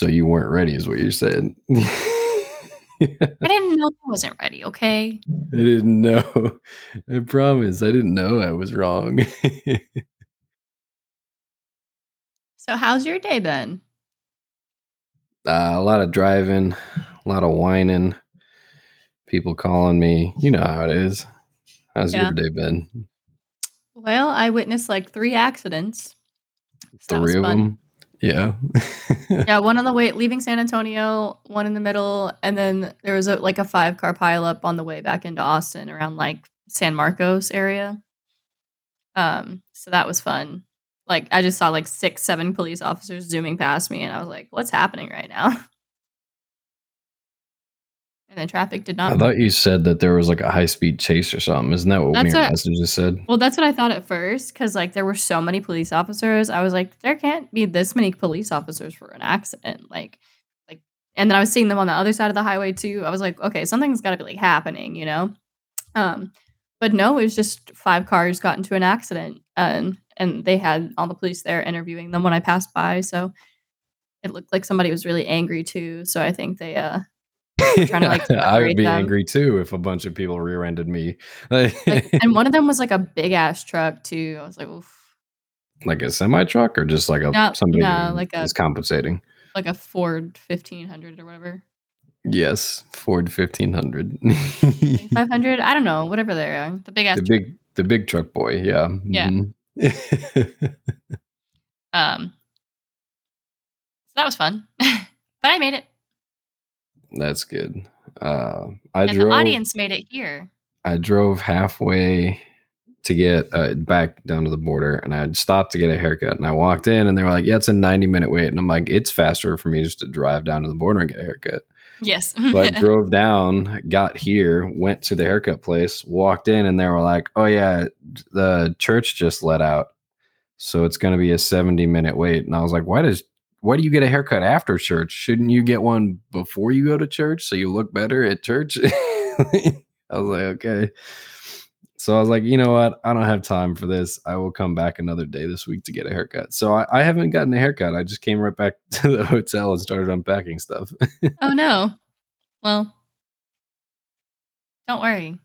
So you weren't ready, is what you're saying. I didn't know I wasn't ready, okay? I didn't know. I promise. I didn't know I was wrong. So how's your day been? Uh, a lot of driving, a lot of whining, people calling me. You know how it is. How's Yeah. your day been? Well, I witnessed like three accidents. So Three of fun. them? Yeah. Yeah, one on the way leaving San Antonio, one in the middle, and then there was a like a five car pileup on the way back into Austin around like San Marcos area. Um, so that was fun. Like I just saw like six, seven police officers zooming past me, and I was like, "What's happening right now?" And then traffic did not. I thought you said that there was like a high speed chase or something. Isn't that what That's your what- message just said? Well, that's what I thought at first because like there were so many police officers. I was like, there can't be this many police officers for an accident. Like, like, and then I was seeing them on the other side of the highway too. I was like, okay, something's got to be like happening, you know. Um, but no, it was just five cars got into an accident, and and they had all the police there interviewing them when I passed by. So it looked like somebody was really angry too. So I think they uh trying to, like, I would be them. angry too if a bunch of people rear ended me. like, and one of them was like a big ass truck too. I was like, oof. like a semi truck or just like a No, somebody no, like a- is compensating. like a Ford 1500 or whatever. Yes, Ford fifteen hundred. 500, I don't know, whatever they are. The big ass. the big the big truck boy, yeah. Yeah. Mhm. Um, so that was fun, but I made it, That's good. Uh, I and drove. the audience made it here. I drove halfway to get uh, back down to the border, and I stopped to get a haircut. And I walked in, and they were like, "Yeah, it's a ninety minute wait." And I'm like, "It's faster for me just to drive down to the border and get a haircut." Yes. So I drove down, got here, went to the haircut place, walked in, and they were like, "Oh yeah, the church just let out, so it's going to be a seventy minute wait." And I was like, "Why does why do you get a haircut after church? Shouldn't you get one before you go to church so you look better at church?" I was like, "Okay." So I was like, you know what? I don't have time for this. I will come back another day this week to get a haircut. So I, I haven't gotten a haircut. I just came right back to the hotel and started unpacking stuff. oh no. Well, don't worry.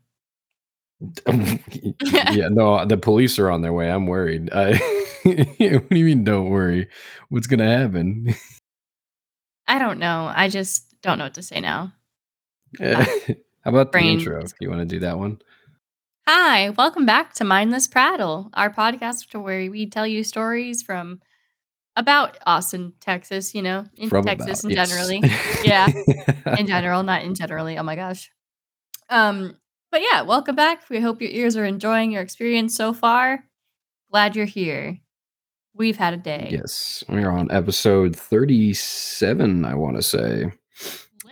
yeah, no, the police are on their way. I'm worried. I, what do you mean? Don't worry. What's gonna happen? I don't know. I just don't know what to say now. How about the Brain intro? You want to do that one? Hi, welcome back to Mindless Prattle, our podcast where we tell you stories from about Austin, Texas. You know, in From Texas about, and yes. generally. Yeah. in general, not in generally. Oh my gosh. Um, but yeah, welcome back. We hope your ears are enjoying your experience so far. Glad you're here. We've had a day. yes, we're on episode 37. I want to say.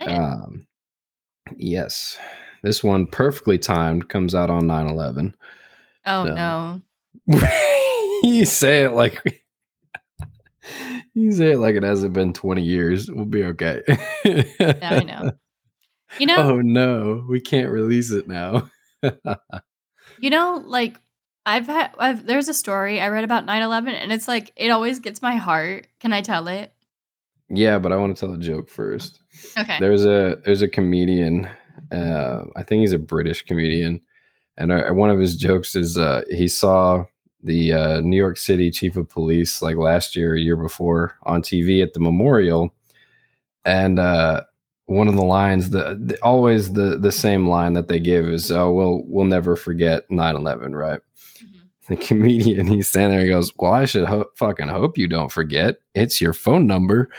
Lit. Um, yes, this one perfectly timed comes out on 9 11. oh no. no. you say it like you say it like it hasn't been 20 years. We'll be okay. Yeah, I know. You know, Oh no, we can't release it now. you know, like I've had I've there's a story I read about 9-11 and it's like it always gets my heart. Can I tell it? yeah, but I want to tell a joke first. Okay. There's a there's a comedian. Uh, I think he's a British comedian, and uh, one of his jokes is uh, he saw the uh, New York City chief of police like last year, a year before, on TV at the memorial, and uh, one of the lines, the, the always the the same line that they give is, "Oh, we'll we'll never forget 9/11," right? The comedian, he's standing there, he goes, Well, I should ho- fucking hope you don't forget. It's your phone number.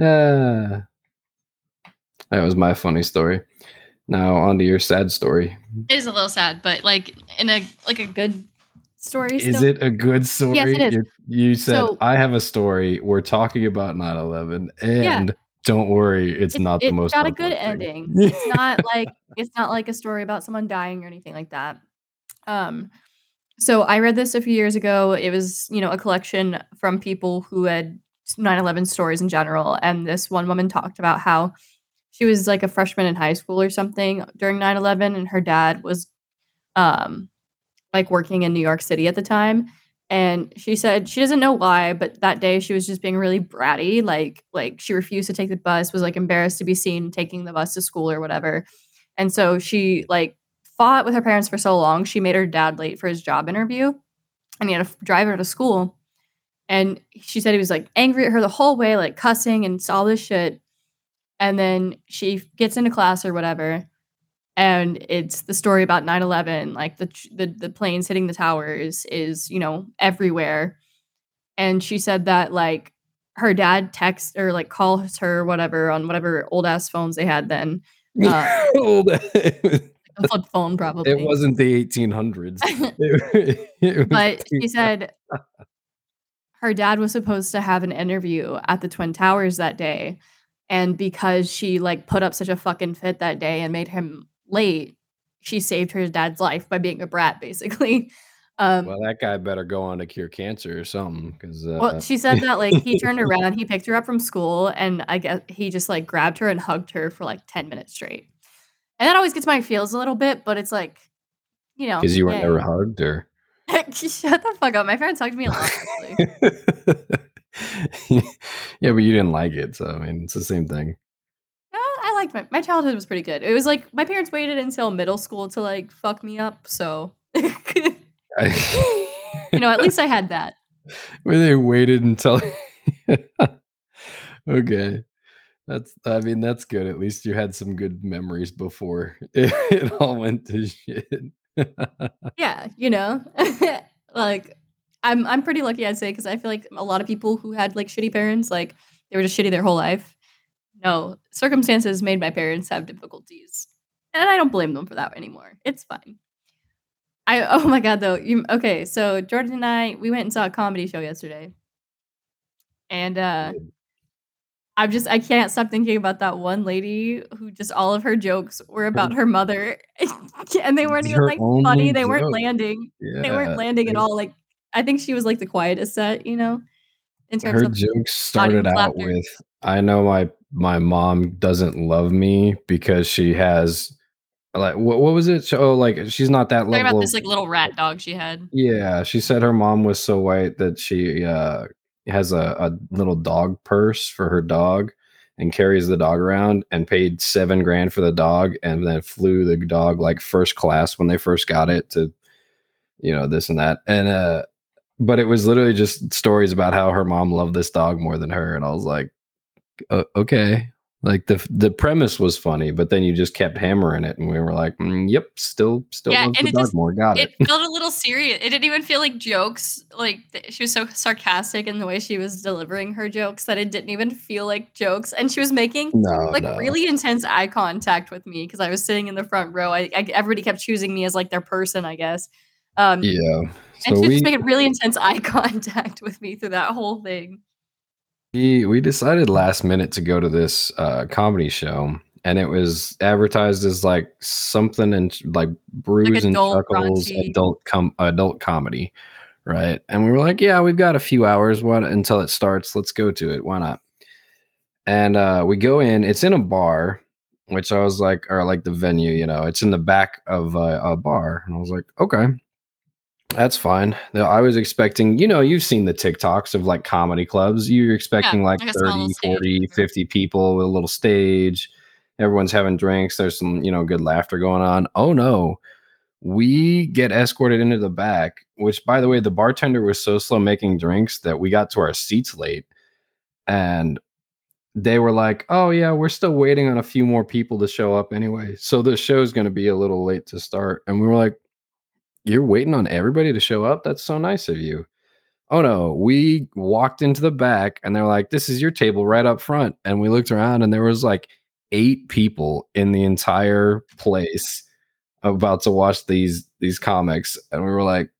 Ah. that was my funny story. Now on to your sad story. It is a little sad, but like in a like a good story. Is still. it a good story? Yes, it is. You- You said So- I have a story. We're talking about 9/11 and Yeah. Don't worry, it's It- not the it's most got a good thing. ending. It's not like it's not like a story about someone dying or anything like that. Um, so I read this a few years ago. It was you know a collection from people who had 9/11 stories in general, and this one woman talked about how she was like a freshman in high school or something during 9/11, and her dad was um like working in New York City at the time. And she said she doesn't know why, but that day she was just being really bratty. Like, like she refused to take the bus, was like embarrassed to be seen taking the bus to school or whatever. And so she like fought with her parents for so long. She made her dad late for his job interview, and he had to drive her to school. And she said he was like angry at her the whole way, like cussing and all this shit. And then she gets into class or whatever, and it's the story about 9-11 like the, the the planes hitting the towers is you know everywhere. And she said that like her dad texts or like calls her whatever on whatever old ass phones they had then. Uh, Old- flip phone probably. It wasn't the 1800s. It- it but she said her dad was supposed to have an interview at the twin towers that day. And because she like put up such a fucking fit that day and made him late she saved her dad's life by being a brat basically um well, that guy better go on to cure cancer or something because uh, well she said that like he turned around he picked her up from school and i guess he just like grabbed her and hugged her for like 10 minutes straight and that always gets my feels a little bit but it's like you know because you were yay. never hugged or shut the fuck up my parents hugged me a lot yeah, but you didn't like it, so I mean, it's the same thing. Liked my my childhood was pretty good. It was like my parents waited until middle school to like fuck me up, so you know, at least I had that. Where they waited until. okay, that's. I mean, that's good. At least you had some good memories before it, it all went to shit. Yeah, you know, like I'm I'm pretty lucky I'd say because I feel like a lot of people who had like shitty parents, like they were just shitty their whole life. No, circumstances made my parents have difficulties, and I don't blame them for that anymore. It's fine. I oh my god though you okay so Jordan and I we went and saw a comedy show yesterday, and uh I'm just I can't stop thinking about that one lady who just all of her jokes were about her mother, and they weren't even like funny. They weren't landing. yeah, They weren't landing at all. Like I think she was like the quietest set, you know, in terms Her of jokes started out laughter. with, "I know my my mom doesn't love me because she has." Like what, what was it? Oh, like she's not that level. about this like little rat dog she had. Yeah, she said her mom was so white that she uh, has a, a little dog purse for her dog and carries the dog around and paid seven grand for the dog and then flew the dog like first class when they first got it to, you know, this and that. And, uh, but it was literally just stories about how her mom loved this dog more than her. And I was like, "O- okay. Like the the premise was funny, but then you just kept hammering it, and we were like, "Mm, "Yep, still, still Yeah, and it just- more." Got it. It felt a little serious. It didn't even feel like jokes. Like she was so sarcastic in the way she was delivering her jokes that it didn't even feel like jokes. And she was making No, like no. really intense eye contact with me because I was sitting in the front row. I, I everybody kept choosing me as like their person, I guess. Um, Yeah. and So she was we, just making really intense eye contact with me through that whole thing. We we decided last minute to go to this uh, comedy show, and it was advertised as like something and like brews and adult chuckles raunchy. adult com adult comedy, right? And we were like, yeah, we've got a few hours what until it starts. Let's go to it. Why not? And uh, we go in. It's in a bar, which I was like, or like the venue, you know, it's in the back of a, a bar, and I was like, okay. That's fine. I was expecting, you know, you've seen the TikToks of like comedy clubs. You're expecting like like 30, 40, 50 people with a little stage. Everyone's having drinks. There's some, you know, good laughter going on. Oh no. We get escorted into the back, which by the way, the bartender was so slow making drinks that we got to our seats late. And they were like, "Oh yeah, we're still waiting on a few more people to show up anyway. So the show's going to be a little late to start." And we were like, "You're waiting on everybody to show up? That's so nice of you." Oh no, we walked into the back and they're like, "This is your table right up front." And we looked around and there was like eight people in the entire place about to watch these these comics and we were like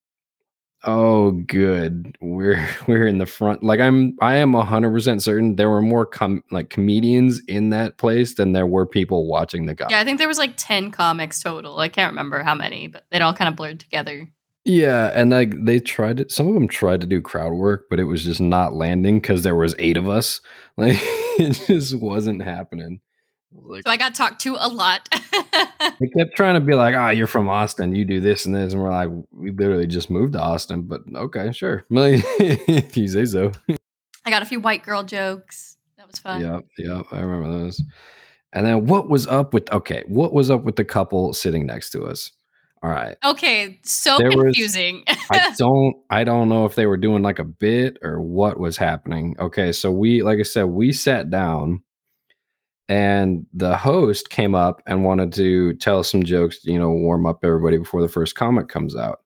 oh good. We're we're in the front. Like i'm i am 100% certain there were more com- like comedians in that place than there were people watching the guy Yeah, I think there was like 10 comics total. I can't remember how many, but it all kind of blurred together. yeah and like they tried to some of them tried to do crowd work but it was just not landing because there was eight of us. Like it just wasn't happening Like So I got talked to a lot. they kept trying to be like, "Ah, you're from Austin. You do this and this," and we're like, "We literally just moved to Austin." But okay, sure, if you say so. I got a few white girl jokes. That was fun. Yeah, yeah, I remember those. And then what was up with? Okay, what was up with the couple sitting next to us? All right, Okay, so There was- confusing. I don't I don't know if they were doing like a bit or what was happening. Okay, so we like I said, we sat down and the host came up and wanted to tell some jokes, you know, warm up everybody before the first comic comes out.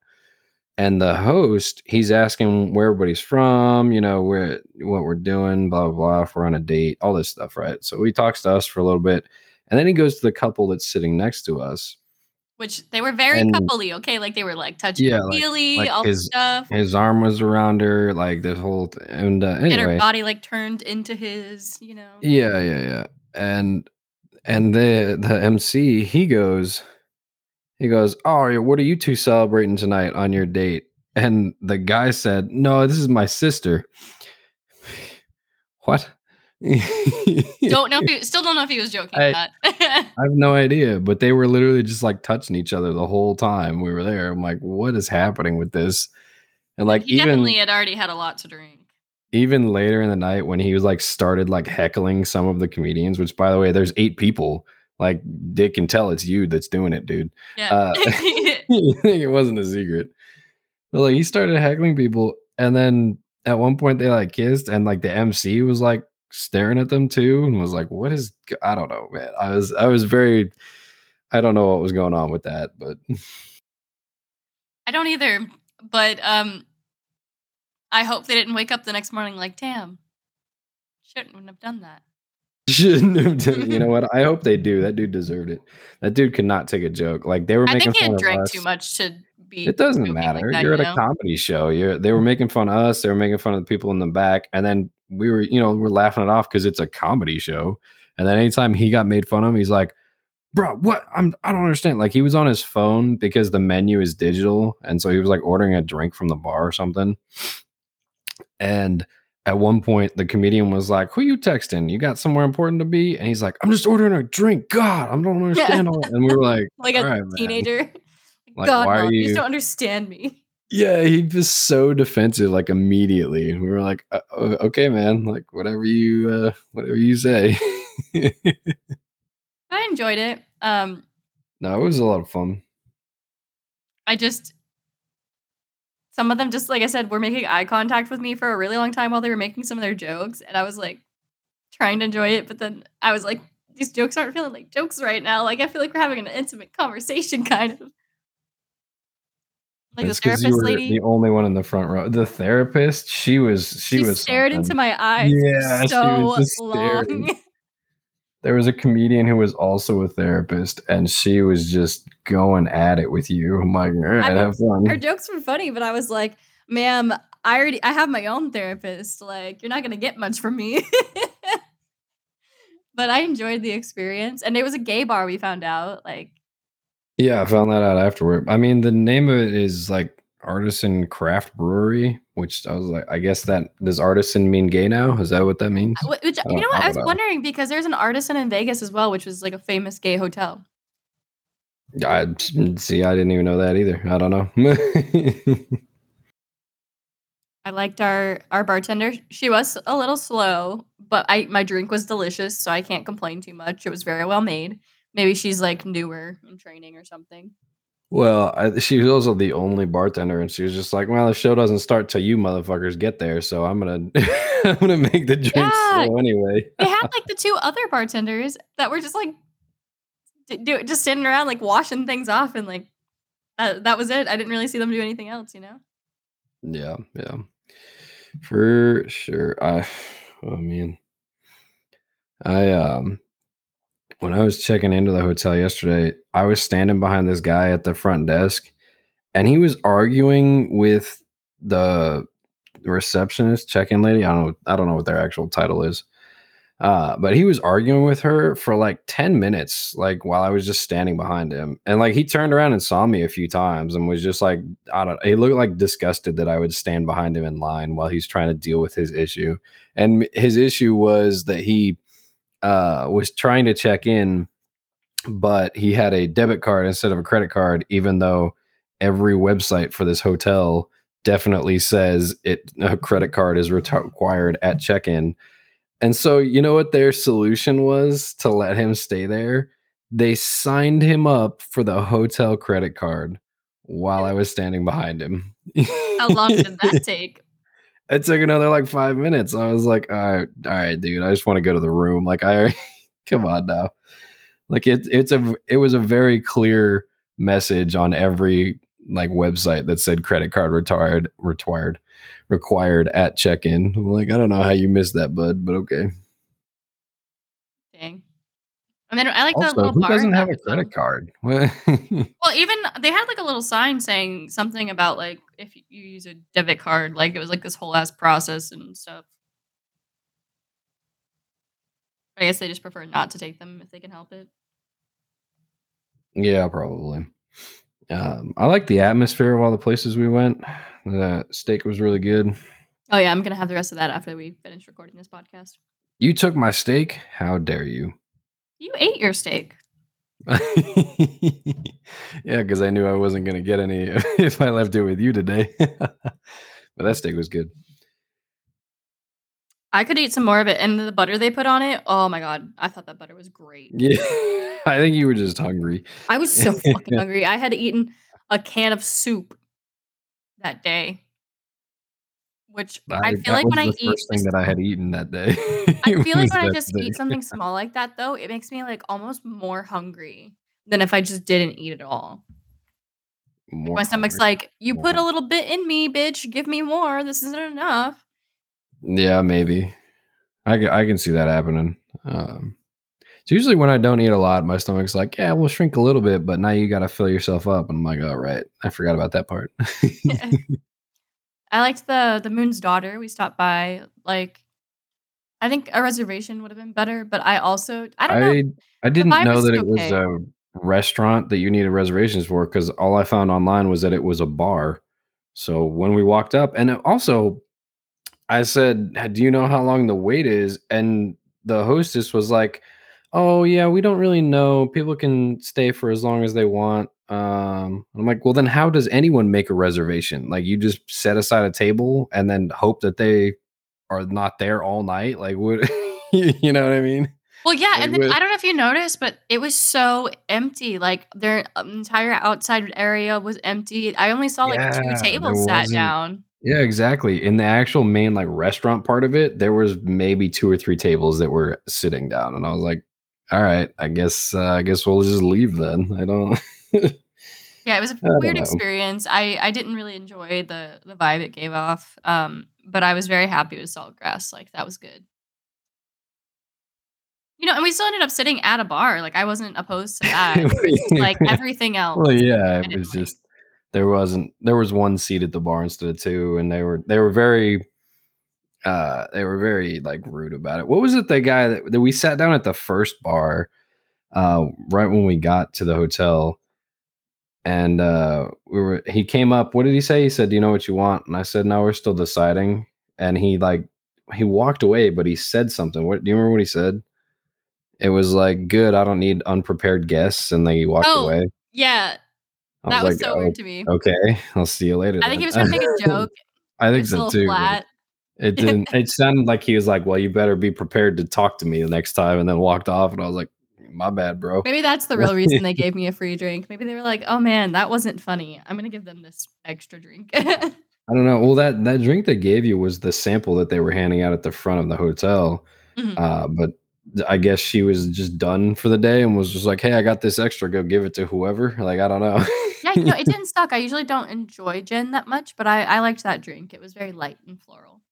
And the host, he's asking where everybody's from, you know, where what we're doing, blah blah blah, if we're on a date, all this stuff, right? So he talks to us for a little bit, and then he goes to the couple that's sitting next to us. Which they were very And- coupley, okay? Like they were like touching Yeah, like- feely, like all his- stuff. His arm was around her, like this whole, th- and uh, and her anyway, body like turned into his, you know. Yeah, yeah, yeah. And and the the MC he goes he goes, "Oh, yeah, what are you two celebrating tonight on your date?" And the guy said, "No, this is my sister." What? Don't know if he still don't know if he was joking I- not. I have no idea, but they were literally just like touching each other the whole time we were there. I'm like, what is happening with this? And like he even definitely had already had a lot to drink. Even later in the night when he was like started like heckling some of the comedians, which by the way, there's eight people. Like Dick can tell it's you that's doing it, dude. Yeah. Uh, think it wasn't a secret. But like he started heckling people, and then at one point they like kissed, and like the MC was like staring at them too, and was like, "What is?" I don't know, man. I was I was very, I don't know what was going on with that, but I don't either. But um I hope they didn't wake up the next morning like, damn. Shouldn't have done that. shouldn't have done. You know what? I hope they do. That dude deserved it. That dude could not take a joke. Like they were I making fun of drank us. too much to be It doesn't joking like matter. that, You're you at a comedy show. You're they were making fun of us. They were making fun of the people in the back, and then we were, you know, we're laughing it off because it's a comedy show. And then anytime he got made fun of, he's like, "Bro, what? I'm I don't understand." Like he was on his phone because the menu is digital, and so he was like ordering a drink from the bar or something. And at one point, the comedian was like, "Who you texting? You got somewhere important to be?" And he's like, "I'm just ordering a drink. God, I don't understand all." that." And we were like, Like a "All right, man." teenager. Like, God, why Mom, you you- just don't understand me. Yeah, he was so defensive, like immediately. We were like, uh, uh, "Okay, man, like whatever you, uh, whatever you say." I enjoyed it. Um, no, it was a lot of fun. I just some of them just like I said were making eye contact with me for a really long time while they were making some of their jokes, and I was like trying to enjoy it, but then I was like, these jokes aren't feeling like jokes right now. Like I feel like we're having an intimate conversation, kind of. Like It's the therapist you were lady, the only one in the front row. The therapist, she was, she, she, was stared into my eyes Yeah, for she was so just staring. There was a comedian who was also a therapist, and she was just going at it with you. I'm like, all right, I- have fun. Her jokes were funny, but I was like, ma'am, I already I have my own therapist. Like, you're not gonna get much from me. but I enjoyed the experience. And it was a gay bar we found out. Like, Yeah, I found that out afterward. I mean, the name of it is like Artisan Craft Brewery, which I was like, I guess that does artisan mean gay now? Is that what that means? which you know what? I I was wondering because there's an artisan in Vegas as well, which was like a famous gay hotel. I see. I didn't even know that either. I don't know. I liked our our bartender. She was a little slow, but I my drink was delicious, so I can't complain too much. It was very well made. Maybe she's like newer in training or something. Well, I, she was also the only bartender, and she was just like, "Well, the show doesn't start till you motherfuckers get there, so I'm gonna, I'm gonna make the drinks Yeah. slow anyway." they had like the two other bartenders that were just like d- do just sitting around like washing things off and like that, that was it. I didn't really see them do anything else, you know. Yeah, yeah, for sure. I, I mean, I um, when I was checking into the hotel yesterday, I was standing behind this guy at the front desk, and he was arguing with the receptionist, check-in lady. I don't know, I don't know what their actual title is. Uh, but he was arguing with her for like 10 minutes, like while I was just standing behind him. And like he turned around and saw me a few times and was just like, I don't he looked like disgusted that I would stand behind him in line while he's trying to deal with his issue. And his issue was that he uh, was trying to check in, but he had a debit card instead of a credit card, even though every website for this hotel definitely says it a credit card is required at check-in. And so, you know what their solution was to let him stay there? They signed him up for the hotel credit card while I was standing behind him. How long did that take? It took another like five minutes. I was like, all right, all right, dude. I just want to go to the room. Like, I come on now. Like it, it's a, it was a very clear message on every like website that said credit card retired, required, required at check-in. Like, I don't know how you missed that, bud, but okay. And then I like the Also, little who doesn't have a credit card? Well, even they had like a little sign saying something about like if you you use a debit card, like it was like this whole ass process and stuff. I guess they just prefer not to take them if they can help it. yeah, probably. Um, I like the atmosphere of all the places we went. The steak was really good. Oh yeah, I'm gonna have the rest of that after we finish recording this podcast. You took my steak. How dare you? You ate your steak. yeah, because I knew I wasn't going to get any if I left it with you today. but that steak was good. I could eat some more of it, and the butter they put on it. Oh my god, I thought that butter was great. Yeah, I think you were just hungry. I was so fucking hungry. I had eaten a can of soup that day, which I, feel like when I eat, thing that I had eaten that day. I feel like when I just eat something small like that, though, it makes me like almost more hungry than if I just didn't eat at all. More My stomach's hungry. like, you put a little bit in me, bitch. Give me more. This isn't enough. Yeah, maybe. I, I can see that happening. Um, it's usually when I don't eat a lot, my stomach's like, yeah, we'll shrink a little bit, but now you got to fill yourself up. And I'm like, oh right, I forgot about that part. I liked the the Moon's Daughter. We stopped by. Like, I think a reservation would have been better, but I also I don't know. I I didn't know that it was a restaurant that you needed reservations for because all I found online was that it was a bar. So when we walked up, and it also, I said, "Do you know how long the wait is?" And the hostess was like, "Oh yeah, we don't really know. People can stay for as long as they want." Um, I'm like, "Well, then how does anyone make a reservation? Like, you just set aside a table and then hope that they are not there all night? Like, what? you know what I mean?" Well, yeah, Like, and then with- I don't know if you noticed, but it was so empty. Like their entire outside area was empty. I only saw like Yeah, two tables sat down. Yeah, exactly. In the actual main like restaurant part of it, there was maybe two or three tables that were sitting down, and I was like, "All right, I guess uh, I guess we'll just leave then." I don't. Yeah, it was a weird know. experience. I I didn't really enjoy the the vibe it gave off. Um, but I was very happy with Saltgrass. Like that was good. You know, and we still ended up sitting at a bar. Like I wasn't opposed to that. Just, like everything else. well, yeah, it was like. just there wasn't there was one seat at the bar instead of two, and they were they were very uh they were very like rude about it. What was it? The guy that, that we sat down at the first bar uh right when we got to the hotel and uh we were he came up what did he say? He said do you know what you want? And i said no we're still deciding. And he like he walked away but he said something. What do you remember what he said? It was like good i don't need unprepared guests and then he walked Oh, away. Yeah, I that was, like, so "Oh, weird to me. okay i'll see you later I think he was trying to make a joke. i think was so too it didn't it sounded like he was like well you better be prepared to talk to me the next time and then walked off and i was like my bad bro Maybe that's the real reason they gave me a free drink. Maybe they were like, "Oh man, that wasn't funny. I'm gonna give them this extra drink." I don't know. Well, that that drink they gave you was the sample that they were handing out at the front of the hotel. Mhm. Uh, but I guess she was just done for the day and was just like, "Hey, I got this extra. Go give it to whoever." Like, I don't know. yeah, you know, it didn't suck. I usually don't enjoy gin that much, but I, I liked that drink. It was very light and floral.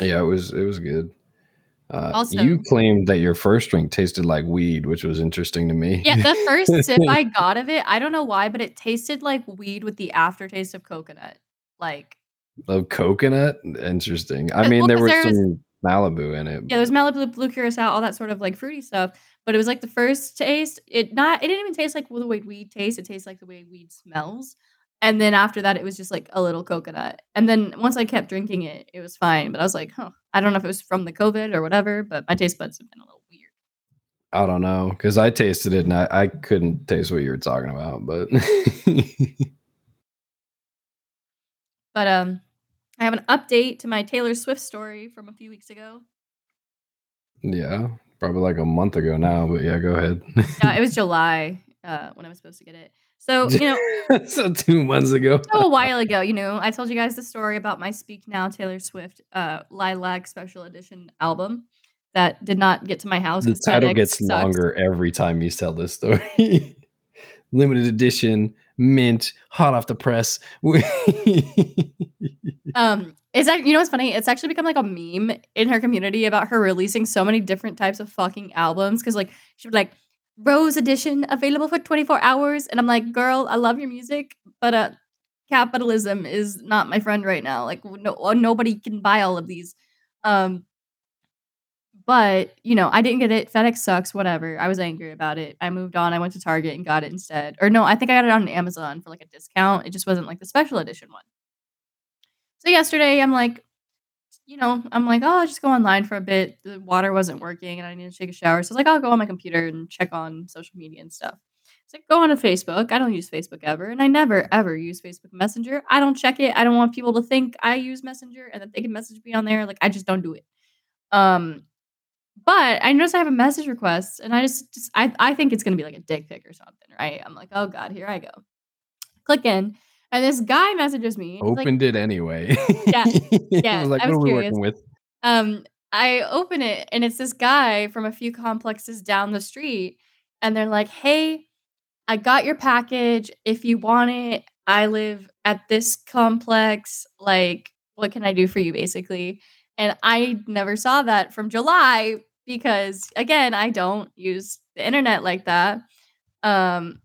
yeah, it was it was good. Uh, Also- you claimed that your first drink tasted like weed, which was interesting to me. Yeah, the first sip I got of it, I don't know why, but it tasted like weed with the aftertaste of coconut. Like, of coconut. Interesting. I mean, well, there was there was- some Malibu in it. yeah, there was Malibu, blue curacao, all that sort of like fruity stuff. But it was like the first taste. It not. It didn't even taste like the way weed tastes. It tastes like the way weed smells. And then after that, it was just like a little coconut. And then once I kept drinking it, it was fine. But I was like, huh, I don't know if it was from the COVID or whatever. But my taste buds have been a little weird. I don't know because I tasted it and I, I couldn't taste what you were talking about, but But um, I have an update to my Taylor Swift story from a few weeks ago. yeah, probably like a month ago now. But yeah, go ahead. Yeah, it was July uh, when I was supposed to get it. So you know, so two months ago. so a while ago, you know, I told you guys the story about my Speak Now Taylor Swift uh, Lilac Special Edition album that did not get to my house. The title gets sucks. longer every time you tell this story. Limited edition, mint, hot off the press. Um, is that you know what's funny? It's actually become like a meme in her community about her releasing so many different types of fucking albums. Cause like she would like Rose Edition available for 24 hours. And I'm like, girl, I love your music, but uh capitalism is not my friend right now. Like no uh, nobody can buy all of these. Um but you know, I didn't get it. FedEx sucks, whatever. I was angry about it. I moved on. I went to Target and got it instead. Or no, I think I got it on Amazon for like a discount. It just wasn't like the special edition one. So yesterday, I'm like, you know, I'm like, oh, I'll just go online for a bit. The water wasn't working and I need to take a shower. So I was like, I'll go on my computer and check on social media and stuff. So I go on to Facebook. I don't use Facebook ever. And I never, ever use Facebook Messenger. I don't check it. I don't want people to think I use Messenger and that they can message me on there. Like, I just don't do it. Um, but I noticed I have a message request and I just, just I, I think it's going to be like a dick pic or something, right? I'm like, oh God, here I go. Click in. And this guy messages me. he's like, Opened it anyway. Yeah, I yeah, was like, I what was are we curious. working with? um i open it and it's this guy from a few complexes down the street and they're like hey i got your package if you want it i live at this complex like what can i do for you basically and i never saw that from july because again i don't use the internet like that um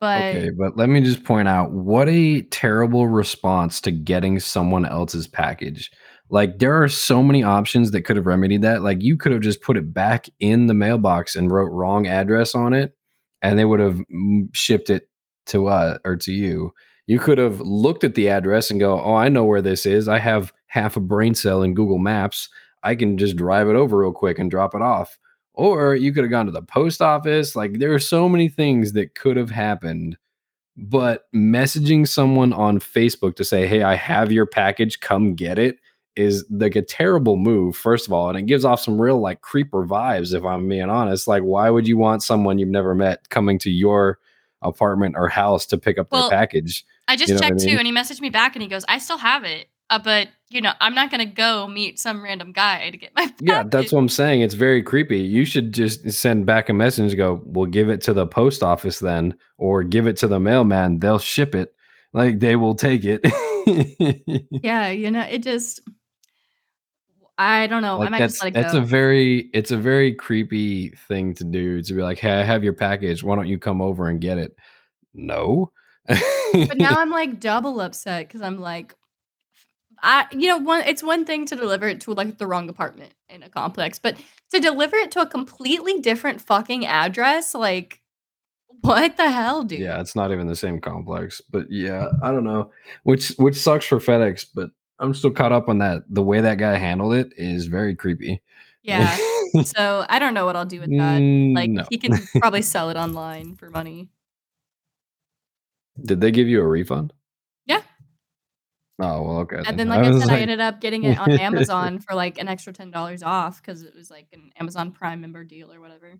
but Okay, but let me just point out what a terrible response to getting someone else's package. Like there are so many options that could have remedied that. Like you could have just put it back in the mailbox and wrote wrong address on it and they would have shipped it to uh or to you. You could have looked at the address and go, "Oh, I know where this is. I have half a brain cell in Google Maps. I can just drive it over real quick and drop it off." Or you could have gone to the post office. Like there are so many things that could have happened. But messaging someone on Facebook to say, "Hey, I have your package. Come get it," is like a terrible move. First of all, and it gives off some real like creeper vibes. If I'm being honest, like why would you want someone you've never met coming to your apartment or house to pick up Well, their package? I just You know what I checked too, and he messaged me back, and he goes, "I still have it, uh, but you know, I'm not gonna go meet some random guy to get my Yeah, that's what I'm saying. It's very creepy. You should just send back a message and go, we'll give it to the post office then, or give it to the mailman. They'll ship it. Like they will take it. Yeah, you know, it just, I don't know. I like might just that's let it that's go. a very it's a very creepy thing to do to be like, hey, I have your package. Why don't you come over and get it? No. But now I'm like double upset because I'm like, I, you know, one. It's one thing to deliver it to like the wrong apartment in a complex, but to deliver it to a completely different fucking address, like, what the hell, dude? Yeah, it's not even the same complex. But yeah, I don't know. Which which sucks for FedEx, but I'm still caught up on that. The way that guy handled it is very creepy. Yeah. So I don't know what I'll do with that. Mm, Like, no. he can probably sell it online for money. Did they give you a refund? Oh well, okay. And then, like I said, I ended up getting it on Amazon for like an extra ten dollars off because it was like an Amazon Prime member deal or whatever.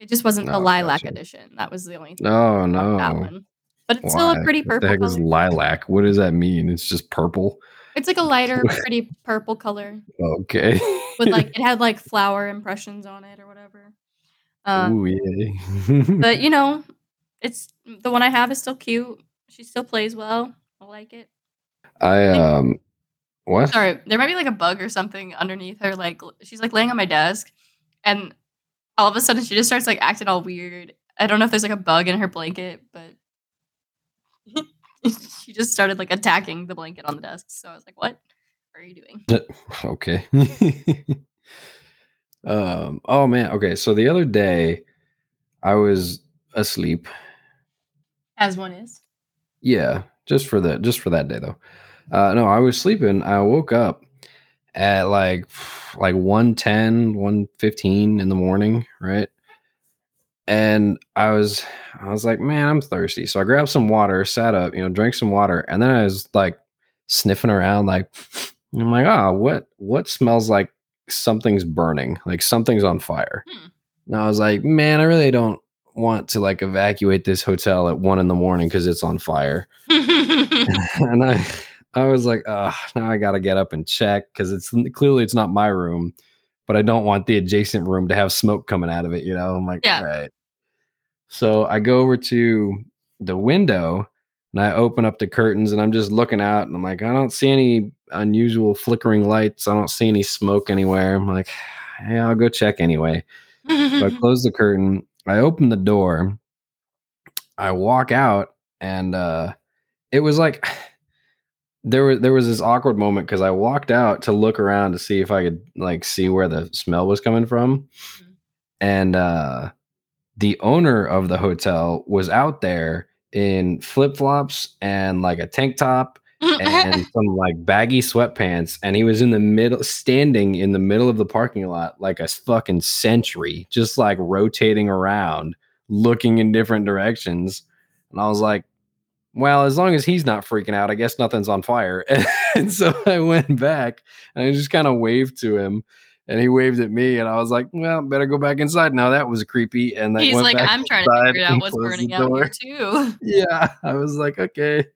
It just wasn't the Oh, lilac gotcha. edition. That was the only thing No, about that no. one. But it's still a Why? pretty What the purple heck is lilac? What does that mean? It's just purple. It's like a lighter, pretty purple color Okay. with like it had like flower impressions on it or whatever. Um, Ooh, yeah. but you know, it's the one I have is still cute. She still plays well. Like it. I um what? Sorry, there might be like a bug or something underneath her. Like she's like laying on my desk, and all of a sudden she just starts like acting all weird. I don't know if there's like a bug in her blanket, but she just started like attacking the blanket on the desk. So I was like, "What are you doing?" Okay. um oh man, okay. So the other day I was asleep. As one is. Yeah, just for that just for that day though. Uh no, I was sleeping. I woke up at like like 110 115 in the morning right and i was i was like man i'm thirsty so i grabbed some water sat up you know drank some water and then i was like sniffing around like i'm like oh what what smells like something's burning like something's on fire Hmm. and i was like man i really don't want to like evacuate this hotel at one in the morning because it's on fire and I I was like, oh, now I gotta get up and check because it's clearly it's not my room, but I don't want the adjacent room to have smoke coming out of it. You know, I'm like, Yeah. all right. So I go over to the window and I open up the curtains and I'm just looking out and I'm like, I don't see any unusual flickering lights. I don't see any smoke anywhere. I'm like, yeah, I'll go check anyway. So I close the curtain. I open the door. I walk out, and uh, it was like there was there was this awkward moment because I walked out to look around to see if I could like see where the smell was coming from, Mhm. and uh, the owner of the hotel was out there in flip flops and like a tank top and some like baggy sweatpants and he was in the middle standing in the middle of the parking lot like a fucking sentry just like rotating around looking in different directions. And i was like well as long as he's not freaking out i guess nothing's on fire. And so i went back and i just kind of waved to him and he waved at me and i was like well better go back inside. Now that was creepy and He's went like, I'm trying to figure out what's burning out here too. yeah i was like okay.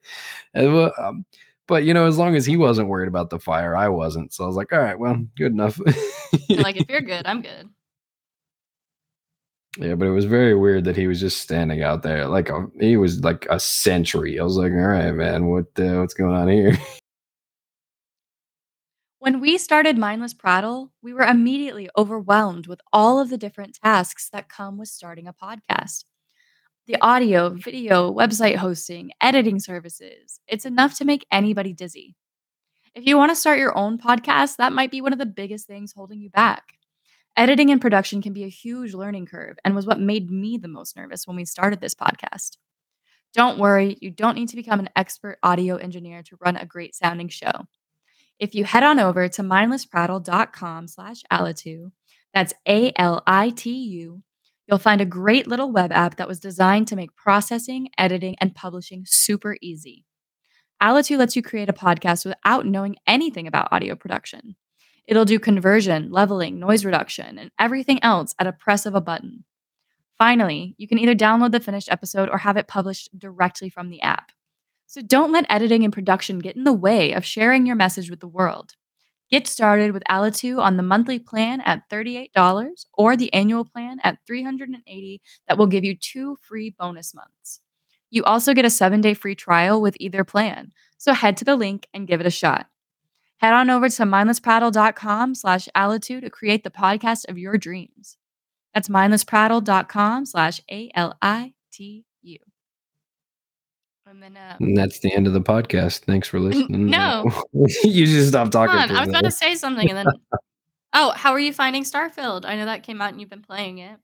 And, well, um, but you know as long as he wasn't worried about the fire i wasn't. So i was like all right well good enough. Like, if you're good, I'm good. yeah but it was very weird that he was just standing out there like a, he was like a century i was like all right man what uh, what's going on here When we started Mindless Prattle, we were immediately overwhelmed with all of the different tasks that come with starting a podcast. The audio, video, website hosting, editing services. It's enough to make anybody dizzy. If you want to start your own podcast, that might be one of the biggest things holding you back. Editing and production can be a huge learning curve and was what made me the most nervous when we started this podcast. Don't worry, you don't need to become an expert audio engineer to run a great sounding show. If you head on over to mindlessprattle.com slash Alitu, that's A-L-I-T-U, you'll find a great little web app that was designed to make processing, editing, and publishing super easy. Alitu lets you create a podcast without knowing anything about audio production. It'll do conversion, leveling, noise reduction, and everything else at a press of a button. Finally, you can either download the finished episode or have it published directly from the app. So don't let editing and production get in the way of sharing your message with the world. Get started with Alitu on the monthly plan at $38 or the annual plan at 380 that will give you two free bonus months. You also get a 7-day free trial with either plan. So head to the link and give it a shot. Head on over to mindlessprattle.com slash Alitu to create the podcast of your dreams. That's mindlessprattle.com slash A-L-I-T-U. And that's the end of the podcast thanks for listening no. you just stopped come talking for was about to say something and then. Oh, how are you finding Starfield? I know that came out and you've been playing it.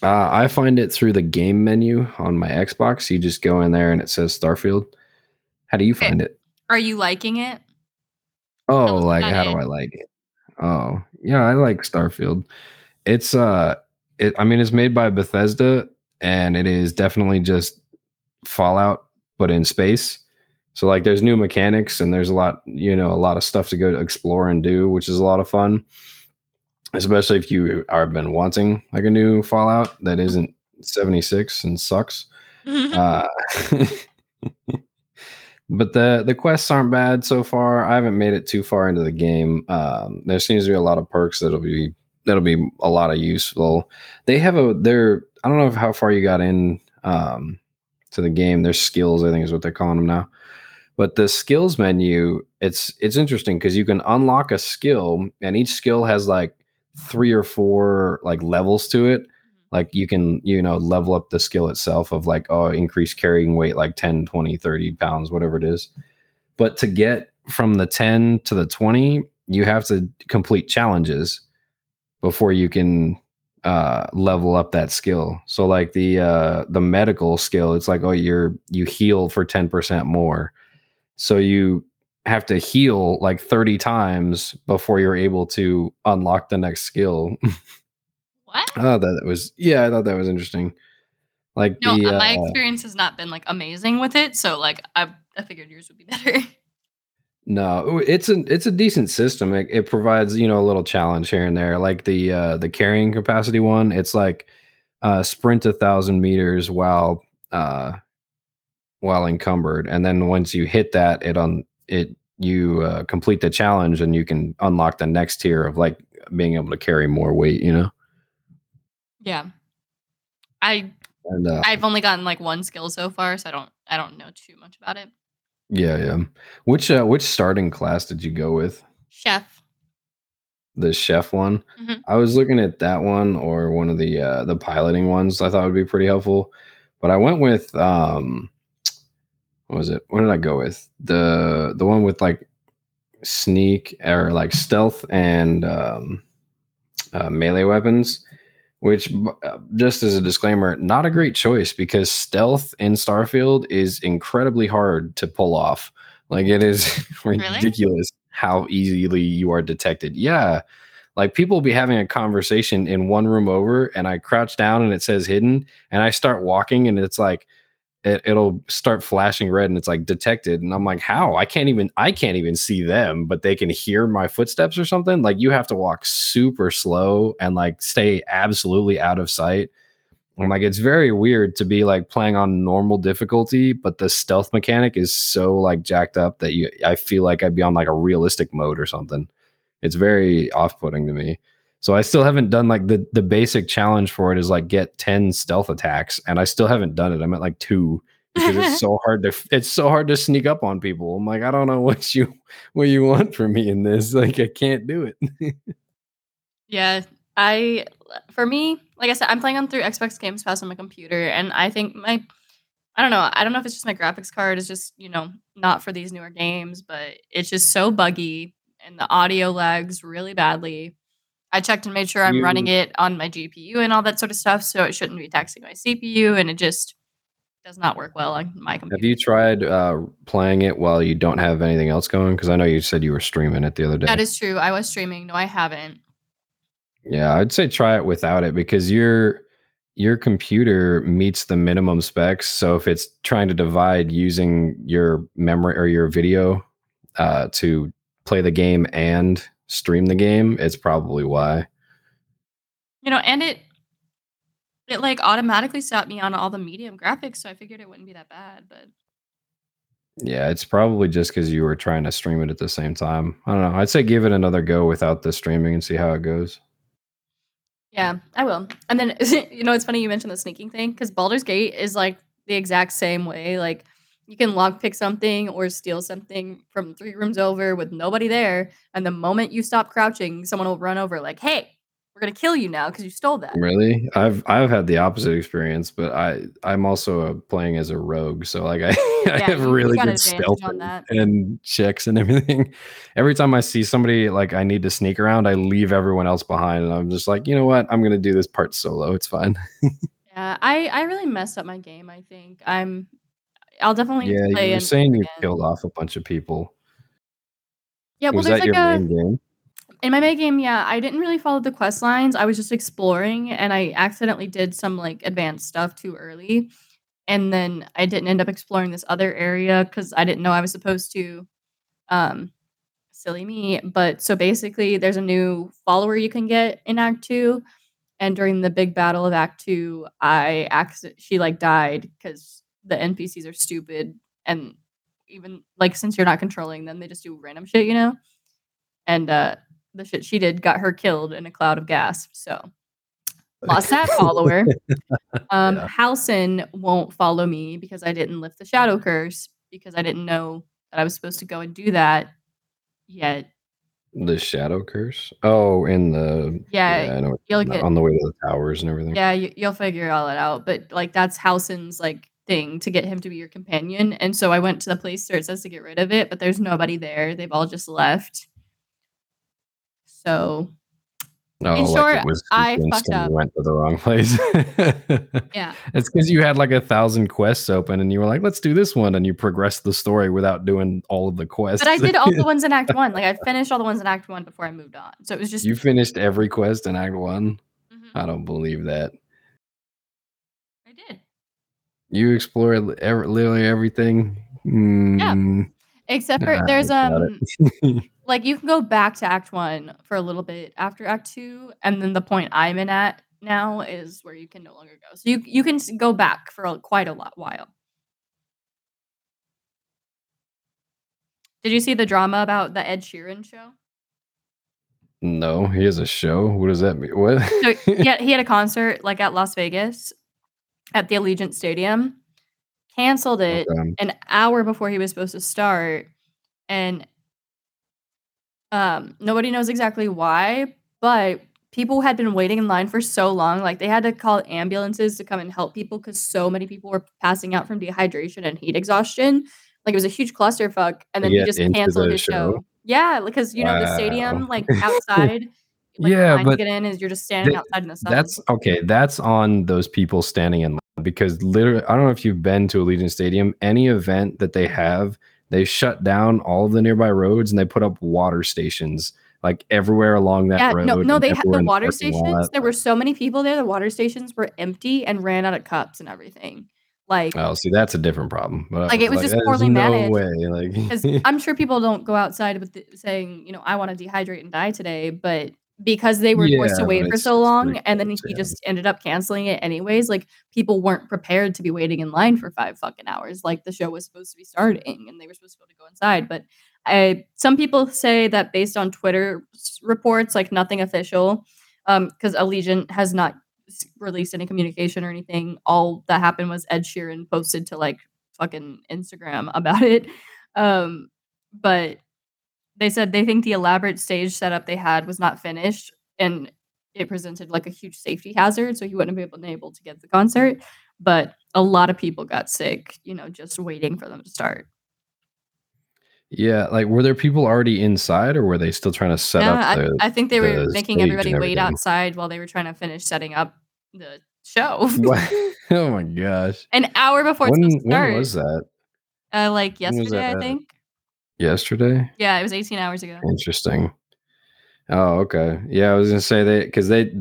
Uh, I find it through the game menu on my Xbox. You just go in there and it says Starfield. How do you Okay. find it? Are you liking it? Oh, like how do. I like it? Oh, yeah, I like Starfield. It's uh it I mean it's made by Bethesda and it is definitely just Fallout but in space. So like there's new mechanics and there's a lot, you know, a lot of stuff to go to explore and do, which is a lot of fun. Especially if you are been wanting like a new Fallout that isn't 76 and sucks. Uh, but the the quests aren't bad so far. I haven't made it too far into the game. Um, there seems to be a lot of perks that'll be that'll be a lot of useful. They have a they're I don't know how far you got in um, to the game. Their skills, I think, is what they're calling them now. But the skills menu, it's it's interesting because you can unlock a skill, and each skill has like three or four like levels to it like you can you know level up the skill itself of like oh increase carrying weight like 10 20 30 pounds whatever it is but to get from the 10 to the 20 you have to complete challenges before you can uh level up that skill so like the uh the medical skill it's like oh you're you heal for 10% more so you have to heal like 30 times before you're able to unlock the next skill. What? I thought that was yeah, I thought that was interesting. Like No, the uh, my uh, experience has not been like amazing with it, so like I I figured yours would be better. No, it's a it's a decent system. It, it provides you know a little challenge here and there. Like the uh, the carrying capacity one, it's like uh, sprint a thousand meters while uh, while encumbered, and then once you hit that, it on it you uh, complete the challenge and you can unlock the next tier of like being able to carry more weight. You know, yeah. I and uh, I've only gotten like one skill so far, so I don't I don't know too much about it. Yeah, yeah. Which uh, which starting class did you go with? Chef. the chef one. Mhm. I was looking at that one or one of the uh, the piloting ones. I thought would be pretty helpful, but I went with um, what was it? What did I go with? The the one with like sneak or like stealth and um, uh, melee weapons. Which, uh, just as a disclaimer, not a great choice because stealth in Starfield is incredibly hard to pull off. Like it is ridiculous how easily you are detected. Yeah. Like people will be having a conversation in one room over and I crouch down and it says hidden and I start walking and it's like it, it'll start flashing red and it's like detected and I'm like how I can't even I can't even see them but they can hear my footsteps or something like you have to walk super slow and like stay absolutely out of sight I'm like, it's very weird to be like playing on normal difficulty, but the stealth mechanic is so like jacked up that you I feel like I'd be on like a realistic mode or something. It's very off-putting to me. So I still haven't done like the the basic challenge for it is like get 10 stealth attacks, and I still haven't done it. I'm at like two because it's so hard to it's so hard to sneak up on people. I'm like, I don't know what you what you want from me in this. Like I can't do it. Yeah, I for me, like I said, I'm playing on through Xbox Games Pass on my computer, and I think my I don't know, I don't know if it's just my graphics card is just you know not for these newer games, but it's just so buggy and the audio lags really badly. I checked and made sure I'm running it on my GPU and all that sort of stuff, so it shouldn't be taxing my CPU, and it just does not work well on my computer. Have you tried uh, playing it while you don't have anything else going? Because I know you said you were streaming it the other day. That is true. I was streaming. No, I haven't. yeah, I'd say try it without it because your your computer meets the minimum specs. So if it's trying to divide using your memory or your video uh, to play the game and stream the game, it's probably why. You know, and it it like automatically set me on all the medium graphics, so I figured it wouldn't be that bad. But Yeah, it's probably just because you were trying to stream it at the same time. I don't know. I'd say give it another go without the streaming and see how it goes. yeah, I will. And then you know, it's funny you mentioned the sneaking thing because Baldur's Gate is like the exact same way. Like you can lockpick something or steal something from three rooms over with nobody there, and the moment you stop crouching, someone will run over like, "Hey, we're gonna kill you now because you stole that." Really, I've I've had the opposite experience, but I I'm also uh, playing as a rogue, so like I, I have really good stealth on and- that. and checks and everything. Every time I see somebody like I need to sneak around, I leave everyone else behind, and I'm just like, you know what, I'm gonna do this part solo. It's fine. Yeah, I I really messed up my game. I think I'm. I'll definitely yeah, you play were saying you killed off a bunch of people. Yeah, well, Was there's that like your a main game? in my main game. Yeah, I didn't really follow the quest lines. I was just exploring, and I accidentally did some like advanced stuff too early, and then I didn't end up exploring this other area because I didn't know I was supposed to. Um, silly me. But so basically, there's a new follower you can get in Act Two, and during the big battle of Act Two, I accident she like died because the NPCs are stupid and even like since you're not controlling them, they just do random shit, you know. And uh, the shit she did got her killed in a cloud of gas. So lost that follower. Um, Yeah. Halsin won't follow me because I didn't lift the shadow curse because I didn't know that I was supposed to go and do that yet. The shadow curse. Oh, in the Yeah, I know you'll you're get- on the way to the towers and everything. Yeah, you, you'll figure all that out. But like that's Halsin's like thing to get him to be your companion. And so I went to the place where it says to get rid of it, but there's nobody there. They've all just left. So No, In like short, I fucked up. went to the wrong place. Yeah. It's because you had like a thousand quests open and you were like, let's do this one. And you progressed the story without doing all of the quests. But I did all the ones in Act One. Like I finished all the ones in Act One before I moved on. So it was just you finished every quest in Act One. Mhm. I don't believe that. You explored ev- literally everything. Mm, Except for Nah, there's um like you can go back to Act One for a little bit after Act Two, and then the point I'm in at now is where you can no longer go. So you you can go back for a, quite a lot while. Did you see the drama about the Ed Sheeran show? no, he has a show. What does that mean? What? So yeah, he had a concert like at Las Vegas at the Allegiant Stadium. Canceled it Okay. an hour before he was supposed to start and um nobody knows exactly why but people had been waiting in line for so long like they had to call ambulances to come and help people because so many people were passing out from dehydration and heat exhaustion like it was a huge clusterfuck and then he just canceled the his show, show? yeah because you know the stadium like outside like, Yeah, the line to but get in is you're just standing th- outside in the sun That's okay. That's on those people standing in line because literally, I don't know if you've been to Allegiant Stadium. Any event that they have, they shut down all of the nearby roads and they put up water stations like everywhere along that yeah, road. no, no, they had the water stations. There were so many people there. The water stations were empty and ran out of cups and everything. Like, Oh, see, that's a different problem. But Like, it was just "There's poorly no managed, way. Like, I'm sure people don't go outside with the, saying, you know, I want to dehydrate and die today, but because they were forced to wait for so long, and then he yeah. just ended up canceling it anyways. Like, people weren't prepared to be waiting in line for five fucking hours. Like, the show was supposed to be starting, and they were supposed to be able to go inside. But I, some people say that based on Twitter reports, like nothing official, Um, because Allegiant has not released any communication or anything. All that happened was Ed Sheeran posted to like fucking Instagram about it. Um, but they said they think the elaborate stage setup they had was not finished and it presented like a huge safety hazard, so he wouldn't have been able to get the concert. But a lot of people got sick, you know, just waiting for them to start. yeah, like were there people already inside or were they still trying to set yeah, up I, the I think they were making everybody wait outside while they were trying to finish setting up the show. Oh my gosh. An hour before it's When, supposed to when was that? Uh, like yesterday, I think. Yesterday? Yeah, it was 18 hours ago. Interesting. Oh, okay. Yeah, I was gonna say they because they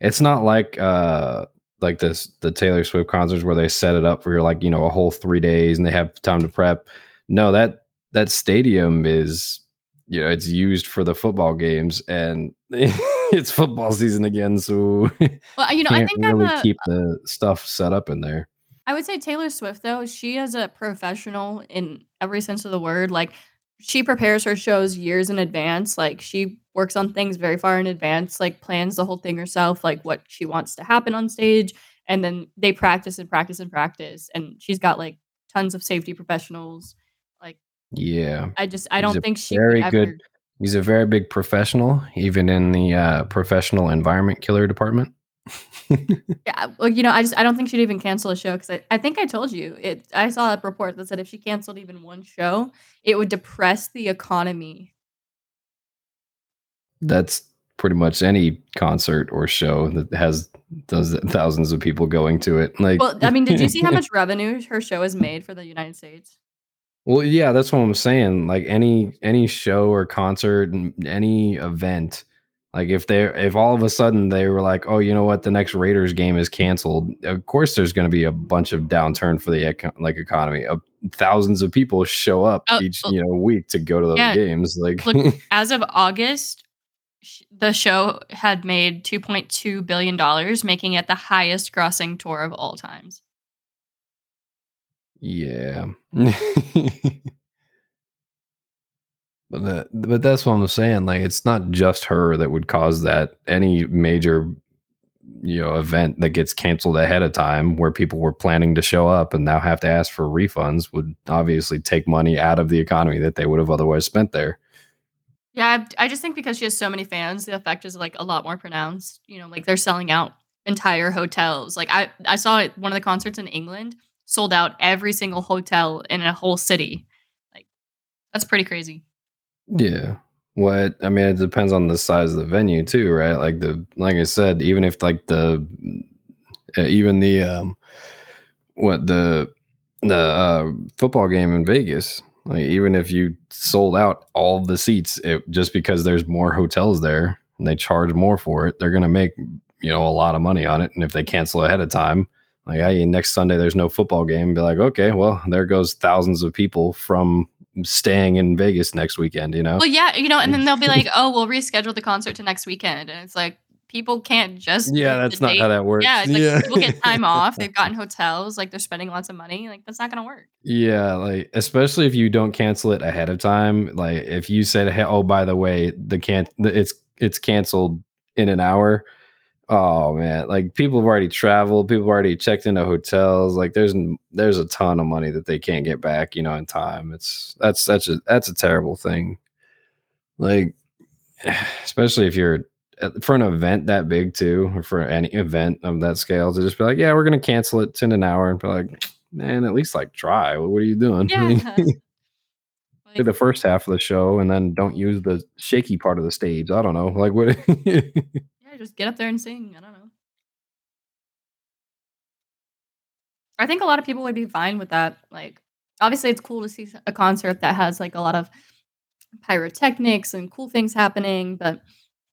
it's not like uh like this the Taylor Swift concerts where they set it up for like, you know, a whole three days and they have time to prep. No, that that stadium is you know, it's used for the football games and it's football season again, so Well, you know, I think I'm really a, keep the stuff set up in there. I would say Taylor Swift though, she is a professional in every sense of the word. Like she prepares her shows years in advance. Like she works on things very far in advance, like plans the whole thing herself, like what she wants to happen on stage. And then they practice and practice and practice. And she's got like tons of safety professionals. Like Yeah. I just I don't think she very could good He's a very big professional, even in the uh, professional environment killer department. Yeah, well, you know, I just I don't think she'd even cancel a show because I, I think I told you it. I saw a report that said if she canceled even one show, it would depress the economy. That's pretty much any concert or show that has those thousands of people going to it. Like, Well, I mean, did you see how much revenue her show has made for the United States? Well, yeah, that's what I'm saying. Like any any show or concert, any event, like if they if all of a sudden they were like, oh, you know what, the next Raiders game is canceled. Of course, there's going to be a bunch of downturn for the eco- like economy. Uh, thousands of people show up Oh, each oh. you know week to go to those Yeah. games. Like, Look, As of August, the show had made 2.2 billion dollars, making it the highest grossing tour of all times. Yeah. but that, but that's what I'm saying. Like it's not just her that would cause that. Any major you know event that gets canceled ahead of time where people were planning to show up and now have to ask for refunds would obviously take money out of the economy that they would have otherwise spent there. Yeah, I, just think because she has so many fans, the effect is like a lot more pronounced. You know, like they're selling out entire hotels. Like I, I saw one of the concerts in England sold out every single hotel in a whole city. Like that's pretty crazy. Yeah. what I mean, it depends on the size of the venue too, right? Like the like I said, even if like the uh, even the um what the the uh, football game in Vegas, like even if you sold out all the seats, it, just because there's more hotels there and they charge more for it, they're gonna make you know a lot of money on it. And if they cancel ahead of time, like hey, next Sunday there's no football game, be like okay, well there goes thousands of people from staying in Vegas next weekend, you know? Well, yeah, you know, and then they'll be like, "Oh, we'll reschedule the concert to next weekend," and it's like people can't just yeah, that's not date. how that works. Yeah, it's like yeah. people get time off. They've gotten hotels, like they're spending lots of money. Like that's not gonna work. Yeah, like especially if you don't cancel it ahead of time. Like if you said, "Hey, oh, by the way, the can the, it's it's canceled in an hour." Oh man, like people have already traveled, people have already checked into hotels. Like there's there's a ton of money that they can't get back, you know, in time. It's that's that's a that's a terrible thing. Like especially if you're for an event that big too, or for any event of that scale, to just be like, yeah, we're gonna cancel it in an hour, and be like, man, at least like try. What are you doing? Yeah. do Like, the first half of the show, and then don't use the shaky part of the stage. I don't know, like what? just get up there and sing. I don't know. I think a lot of people would be fine with that. Like, obviously, it's cool to see a concert that has like a lot of pyrotechnics and cool things happening, but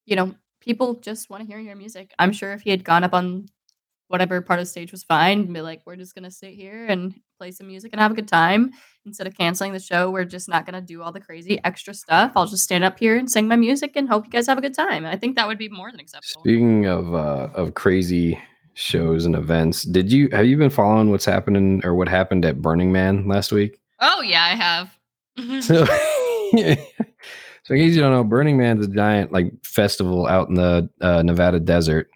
you know, people just want to hear your music. I'm sure if he had gone up on whatever part of stage was fine, be like, we're just gonna sit here and play some music and have a good time instead of canceling the show. We're just not gonna do all the crazy extra stuff. I'll just stand up here and sing my music and hope you guys have a good time. I think that would be more than acceptable. Speaking of uh, of crazy shows and events, did you have you been following what's happening or what happened at Burning Man last week? Oh yeah, I have. Mhm. So, so in case you don't know, Burning Man's a giant like festival out in the uh, Nevada desert.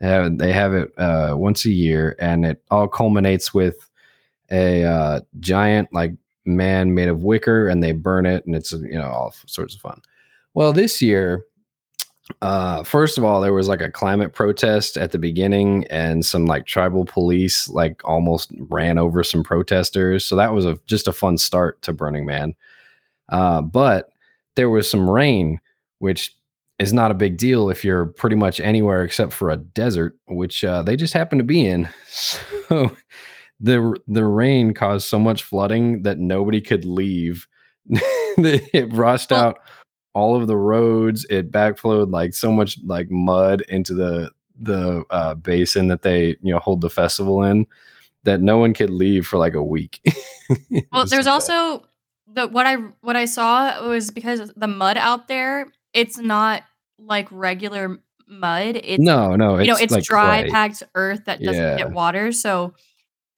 They have they have it uh, once a year, and it all culminates with a uh, giant like man made of wicker, and they burn it, and it's you know all sorts of fun. Well, this year, uh, first of all, there was like a climate protest at the beginning, and some like tribal police like almost ran over some protesters. So that was a just a fun start to Burning Man. Uh, but there was some rain, which is not a big deal if you're pretty much anywhere except for a desert, which uh, they just happen to be in. So the the rain caused so much flooding that nobody could leave. it rushed Well- out all of the roads. It backflowed like so much like mud into the the uh, basin that they you know hold the festival in that no one could leave for like a week. Well, there's so also the what I what I saw was because the mud out there, it's not like regular mud. It's no, no, it's you know, it's like dry, clay. packed earth that doesn't Yeah. get water. So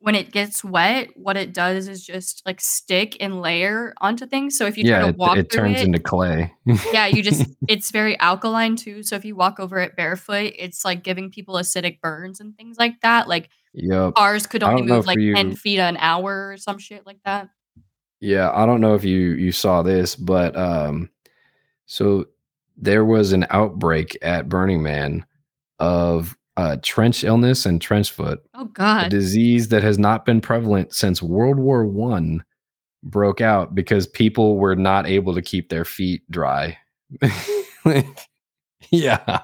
when it gets wet, what it does is just like stick and layer onto things. So if you yeah, try to it, walk it through turns it, into clay. yeah, you just it's very alkaline too. So if you walk over it barefoot, it's like giving people acidic burns and things like that. Like yep. cars could only move like you- 10 feet an hour or some shit like that. Yeah, I don't know if you you saw this, but um so there was an outbreak at Burning Man of uh trench illness and trench foot, Oh God! a disease that has not been prevalent since World War 1 broke out because people were not able to keep their feet dry. yeah.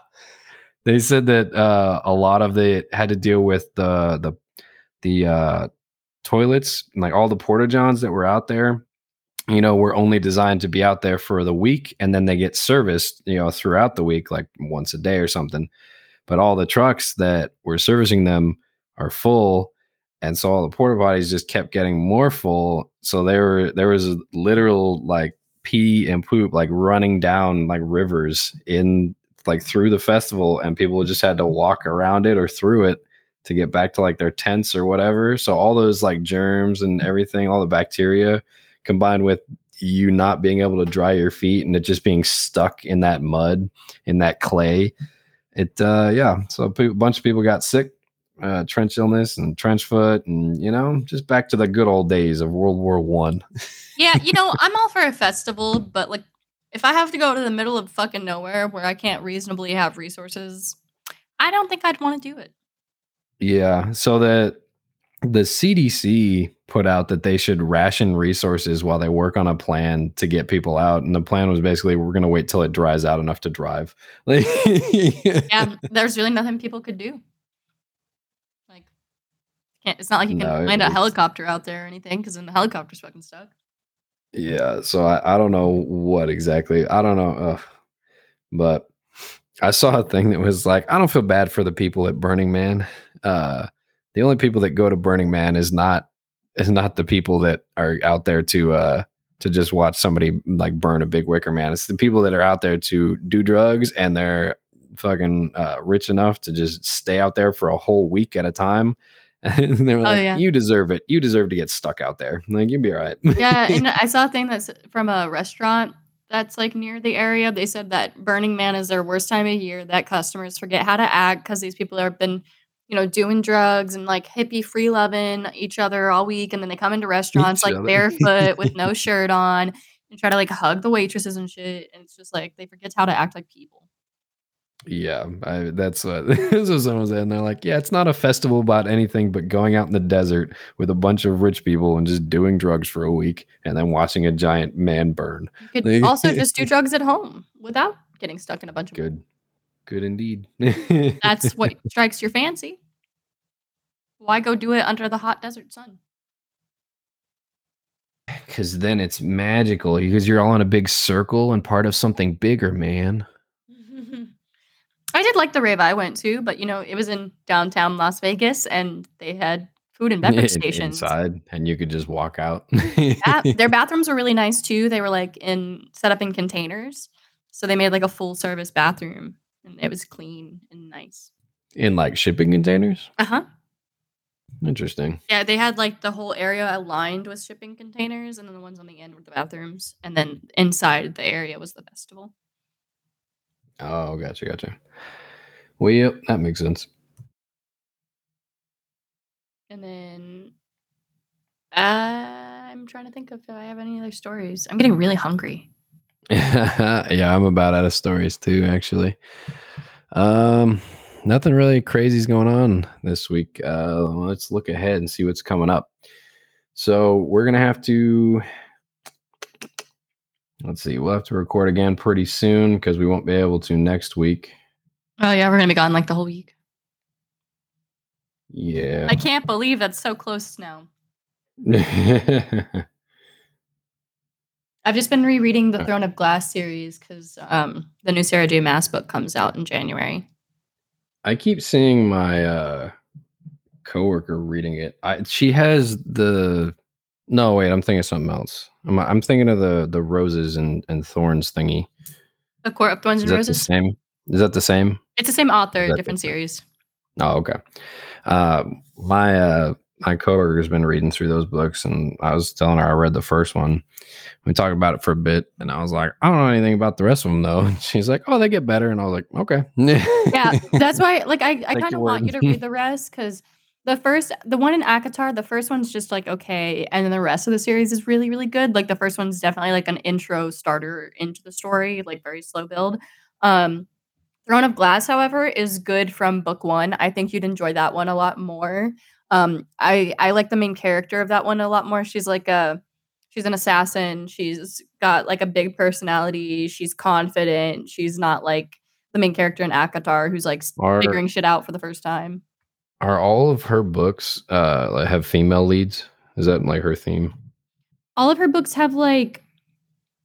They said that uh a lot of it had to deal with the the the uh toilets and like all the porta johns that were out there you know were only designed to be out there for the week and then they get serviced you know throughout the week like once a day or something but all the trucks that were servicing them are full and so all the porta potties just kept getting more full so there were there was a literal like pee and poop like running down like rivers in like through the festival and people just had to walk around it or through it to get back to like their tents or whatever. So all those like germs and everything, all the bacteria combined with you not being able to dry your feet and it just being stuck in that mud, in that clay. It uh yeah, so a bunch of people got sick, uh trench illness and trench foot and you know, just back to the good old days of World War 1. Yeah, you know, I'm all for a festival, but like if I have to go to the middle of fucking nowhere where I can't reasonably have resources, I don't think I'd want to do it. Yeah, so that the CDC put out that they should ration resources while they work on a plan to get people out, and the plan was basically we're going to wait till it dries out enough to drive. Like, Yeah, there's really nothing people could do. Like, can't. It's not like you can No, land a helicopter out there or anything because then the helicopter's fucking stuck. Yeah, so I, I don't know what exactly. I don't know. Uh, but I saw a thing that was like, I don't feel bad for the people at Burning Man. Uh, the only people that go to Burning Man is not is not the people that are out there to uh to just watch somebody like burn a big wicker man. It's the people that are out there to do drugs and they're fucking uh, rich enough to just stay out there for a whole week at a time. And they're like, yeah. "You deserve it. You deserve to get stuck out there. Like you'll be all right." Yeah, and I saw a thing that's from a restaurant that's like near the area. They said that Burning Man is their worst time of year. That customers forget how to act because these people have been, you know, doing drugs and like hippie free loving each other all week, and then they come into restaurants Each like other. barefoot with no shirt on and try to like hug the waitresses and shit. And it's just like they forget how to act like people. Yeah, I, that's what this was someone said. And they're like, yeah, it's not a festival about anything but going out in the desert with a bunch of rich people and just doing drugs for a week and then watching a giant man burn. You could also just do drugs at home without getting stuck in a bunch of. Good, good indeed. That's what strikes your fancy. Why go do it under the hot desert sun? because then it's magical because you're all in a big circle and part of something bigger, man. I did like the rave I went to, but you know, it was in downtown Las Vegas and they had food and beverage stations. inside, and you could just walk out. Yeah, their bathrooms were really nice too. They were like in set up in containers. So they made like a full service bathroom and it was clean and nice. in like shipping containers. Uh-huh. Interesting. Yeah, they had like the whole area aligned with shipping containers and then the ones on the end were the bathrooms. And then inside the area was the festival. Oh, gotcha, gotcha. Well, yep, that makes sense. And then I'm trying to think of if I have any other stories. I'm getting really hungry. yeah, I'm about out of stories too, actually. Um, nothing really crazy is going on this week. Uh, let's look ahead and see what's coming up. So we're gonna have to. Let's see. We'll have to record again pretty soon because we won't be able to next week. Oh yeah, we're gonna be gone like the whole week. Yeah. I can't believe that's so close now. I've just been rereading the. Throne of Glass series because um, the new Sarah J. Maas book comes out in January. I keep seeing my uh coworker reading it. I she has the no wait, I'm thinking of something else. I'm I'm thinking of the the roses and and thorns thingy. The Court of Thorns Is and that the Roses. same? Is that the same? It's the same author, different different? series. Oh, okay. Uh, my uh my coworker's been reading through those books, and I was telling her I read the first one. We talked about it for a bit, and I was like, I don't know anything about the rest of them though. And she's like, Oh, they get better, and I was like, Okay. Yeah, that's why. Like, I, I kind of want word. you to read the rest because the first, the one in ACOTAR, the first one's just like okay, and then the rest of the series is really, really good. Like the first one's definitely like an intro starter into the story, like very slow build. Um, Throne of Glass, however, is good from book one. I think you'd enjoy that one a lot more. Um, I I like the main character of that one a lot more. She's like a she's an assassin. She's got like a big personality. She's confident. She's not like the main character in ACOTAR who's like Are- figuring shit out for the first time. Are all of her books uh have female leads? Is that like her theme? All of her books have like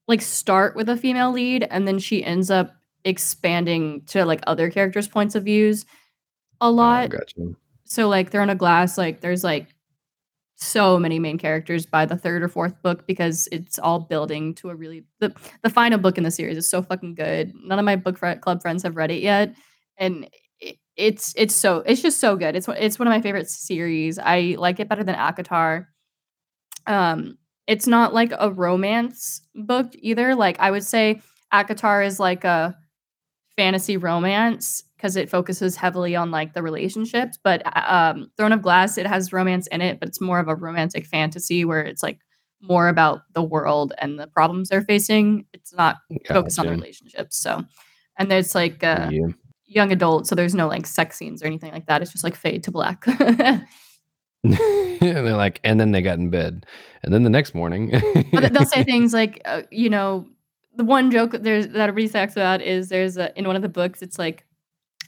like start with a female lead and then she ends up expanding to like other characters' points of views a Oh, lot. gotcha. So like Throne of Glass, like there's like so many main characters by the third or fourth book because it's all building to a really the the final book in the series is so fucking good. None of my book club friends have read it yet, and it, it's it's so it's just so good. It's it's one of my favorite series. I like it better than ACOTAR. Um, it's not like a romance book either. Like I would say, ACOTAR is like a fantasy romance because it focuses heavily on like the relationships. But uh, um, Throne of Glass, it has romance in it, but it's more of a romantic fantasy where it's like more about the world and the problems they're facing. It's not focused on the relationships. So, and there's like uh, Yeah. young adult, so there's no like sex scenes or anything like that. It's just like fade to black. and they're like, and then they got in bed, and then the next morning, But they'll say things like, uh, you know, the one joke there's that everybody talks about is there's a, in one of the books, it's like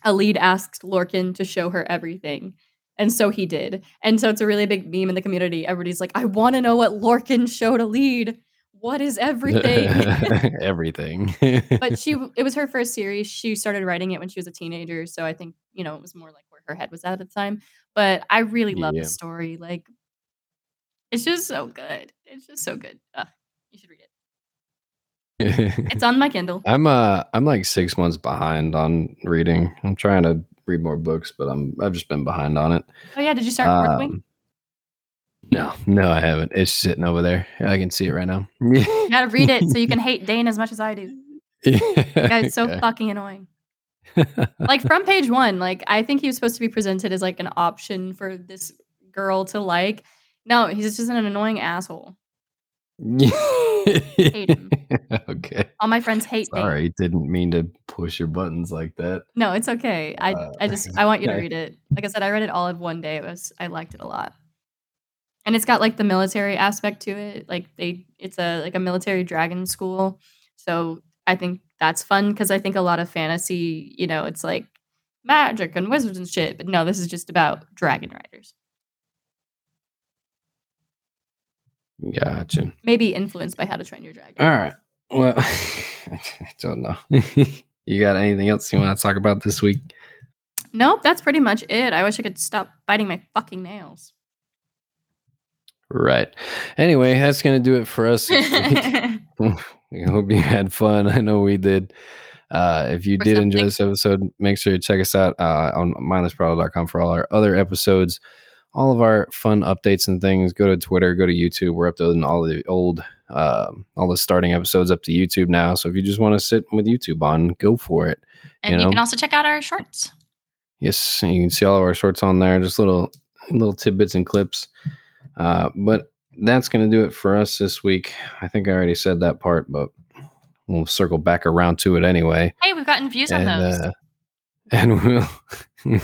Elide asks Lorcan to show her everything. And so he did. And so it's a really big meme in the community. Everybody's like, I want to know what Lorcan showed Elide. What is everything? everything. but she it was her first series. She started writing it when she was a teenager. So I think, you know, it was more like where her head was at at the time. But I really love Yeah. the story. Like it's just so good. It's just so good. Ugh, you should read it. It's on my Kindle. I'm uh I'm like six months behind on reading. I'm trying to read more books, but I'm I've just been behind on it. Oh yeah, did you start? Um, no, no, I haven't. It's sitting over there. I can see it right now. You gotta read it so you can hate Dain as much as I do. That guy's so Okay. fucking annoying. Like from page one, like I think he was supposed to be presented as like an option for this girl to like. No, he's just an annoying asshole. Him. okay. All my friends hate. Sorry, didn't mean to push your buttons like that. No, it's okay. I Uh, I just I want you to read it. Like I said, I read it all in one day. It was I liked it a lot. And it's got like the military aspect to it. Like they it's a like a military dragon school. So I think that's fun because I think a lot of fantasy, you know, it's like magic and wizards and shit. But no, this is just about dragon riders. Gotcha. Maybe influenced by how to train your dragon. All right. Well, I don't know. you got anything else you want to talk about this week? Nope, that's pretty much it. I wish I could stop biting my fucking nails. Right. Anyway, that's gonna do it for us. I hope you had fun. I know we did. Uh, if you For did enjoy this episode, make sure you check us out uh, on mindlessprattle.com for all our other episodes, all of our fun updates and things. Go to Twitter, go to YouTube. We're uploading all the old, um, all the starting episodes up to YouTube now. So if you just want to sit with YouTube on, go for it. And You you, know? can also check out our shorts. Yes, and you can see all of our shorts on there, just little little tidbits and clips. Uh, but that's going to do it for us this week. I think I already said that part, but we'll circle back around to it anyway. Hey, we've gotten views on those. uh, and we'll